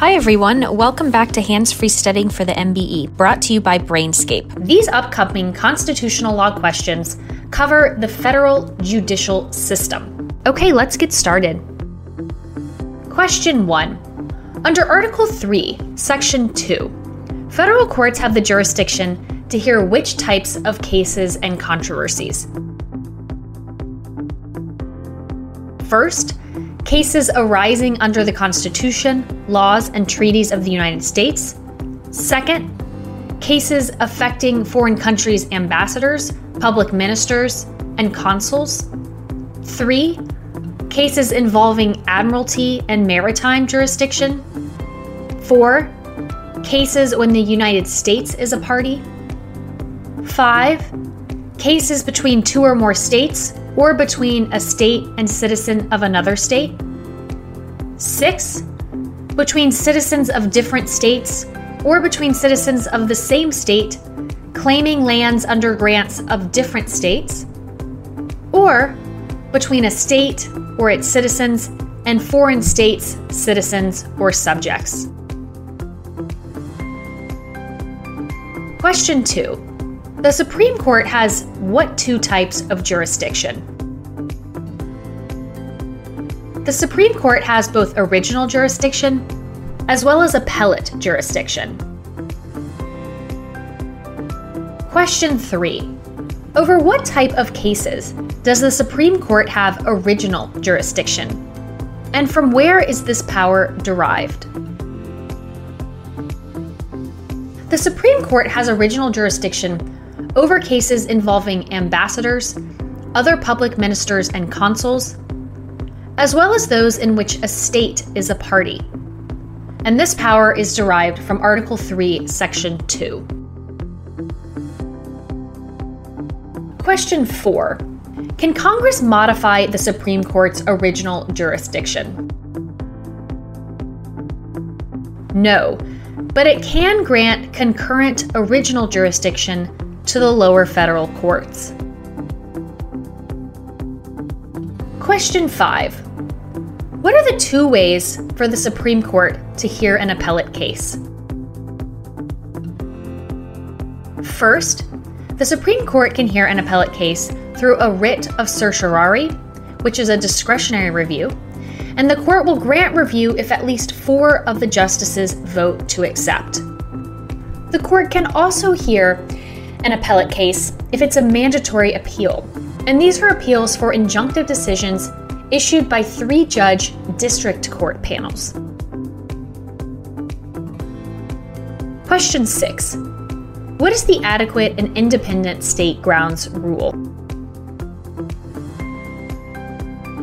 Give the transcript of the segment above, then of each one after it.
Hi, everyone. Welcome back to Hands Free Studying for the MBE, brought to you by Brainscape. These upcoming constitutional law questions cover the federal judicial system. Okay, let's get started. Question 1. Under Article 3, Section 2, federal courts have the jurisdiction to hear which types of cases and controversies. First, cases arising under the Constitution, laws, and treaties of the United States. Second, cases affecting foreign countries' ambassadors, public ministers, and consuls. Three, cases involving admiralty and maritime jurisdiction. Four, cases when the United States is a party. Five, cases between two or more states or between a state and citizen of another state. Six, between citizens of different states or between citizens of the same state claiming lands under grants of different states. Or between a state or its citizens and foreign states, citizens, or subjects. Question 2. The Supreme Court has what two types of jurisdiction? The Supreme Court has both original jurisdiction as well as appellate jurisdiction. Question 3. Over what type of cases does the Supreme Court have original jurisdiction? And from where is this power derived? The Supreme Court has original jurisdiction over cases involving ambassadors, other public ministers and consuls, as well as those in which a state is a party. And this power is derived from Article 3, Section 2. Question 4. Can Congress modify the Supreme Court's original jurisdiction? No, but it can grant concurrent original jurisdiction to the lower federal courts. Question 5. What are the two ways for the Supreme Court to hear an appellate case? First, the Supreme Court can hear an appellate case through a writ of certiorari, which is a discretionary review, and the court will grant review if at least four of the justices vote to accept. The court can also hear an appellate case if it's a mandatory appeal. And these are appeals for injunctive decisions issued by three judge district court panels. Question 6. What is the adequate and independent state grounds rule?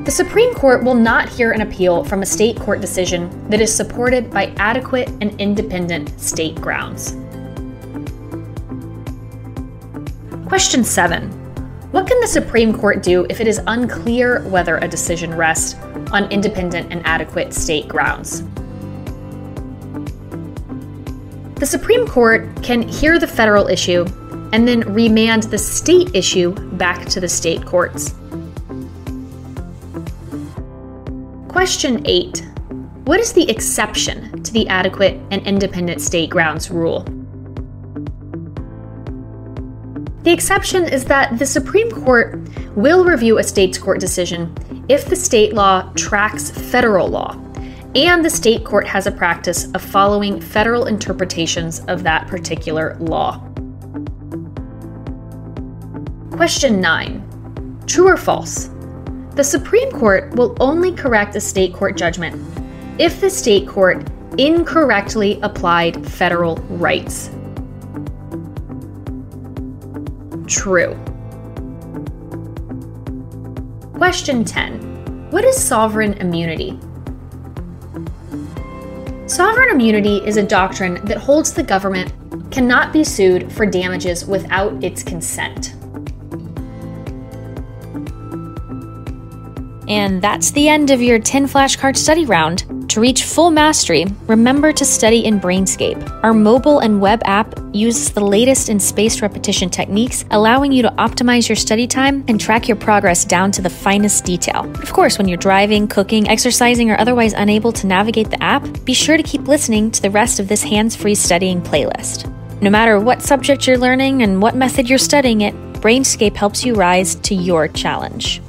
The Supreme Court will not hear an appeal from a state court decision that is supported by adequate and independent state grounds. Question 7. What can the Supreme Court do if it is unclear whether a decision rests on independent and adequate state grounds? The Supreme Court can hear the federal issue and then remand the state issue back to the state courts. Question 8. What is the exception to the adequate and independent state grounds rule? The exception is that the Supreme Court will review a state's court decision if the state law tracks federal law and the state court has a practice of following federal interpretations of that particular law. Question 9 True or false? The Supreme Court will only correct a state court judgment if the state court incorrectly applied federal rights true. Question 10 What is sovereign immunity? Sovereign immunity is a doctrine that holds the government cannot be sued for damages without its consent. And that's the end of your 10 flashcard study round. To reach full mastery, remember to study in Brainscape. Our mobile and web app uses the latest in spaced repetition techniques, allowing you to optimize your study time and track your progress down to the finest detail. Of course, when you're driving, cooking, exercising, or otherwise unable to navigate the app, be sure to keep listening to the rest of this hands free studying playlist. No matter what subject you're learning and what method you're studying it, Brainscape helps you rise to your challenge.